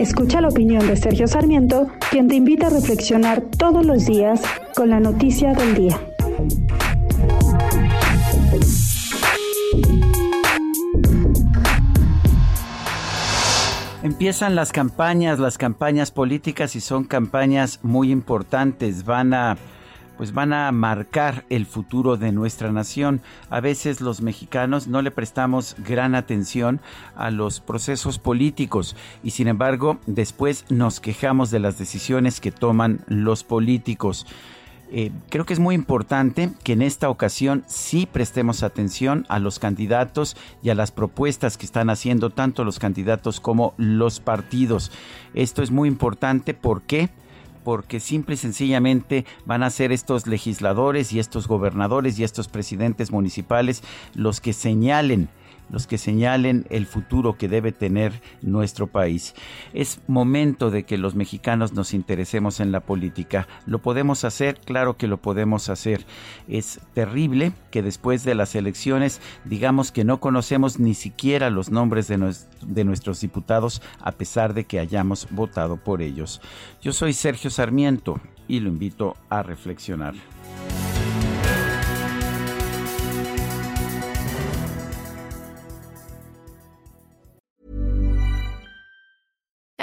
Escucha la opinión de Sergio Sarmiento, quien te invita a reflexionar todos los días con la noticia del día. Empiezan las campañas, las campañas políticas y son campañas muy importantes. Van a pues van a marcar el futuro de nuestra nación. A veces los mexicanos no le prestamos gran atención a los procesos políticos y sin embargo después nos quejamos de las decisiones que toman los políticos. Eh, creo que es muy importante que en esta ocasión sí prestemos atención a los candidatos y a las propuestas que están haciendo tanto los candidatos como los partidos. Esto es muy importante porque porque simple y sencillamente van a ser estos legisladores y estos gobernadores y estos presidentes municipales los que señalen los que señalen el futuro que debe tener nuestro país. Es momento de que los mexicanos nos interesemos en la política. ¿Lo podemos hacer? Claro que lo podemos hacer. Es terrible que después de las elecciones digamos que no conocemos ni siquiera los nombres de, nuestros diputados a pesar de que hayamos votado por ellos. Yo soy Sergio Sarmiento y lo invito a reflexionar.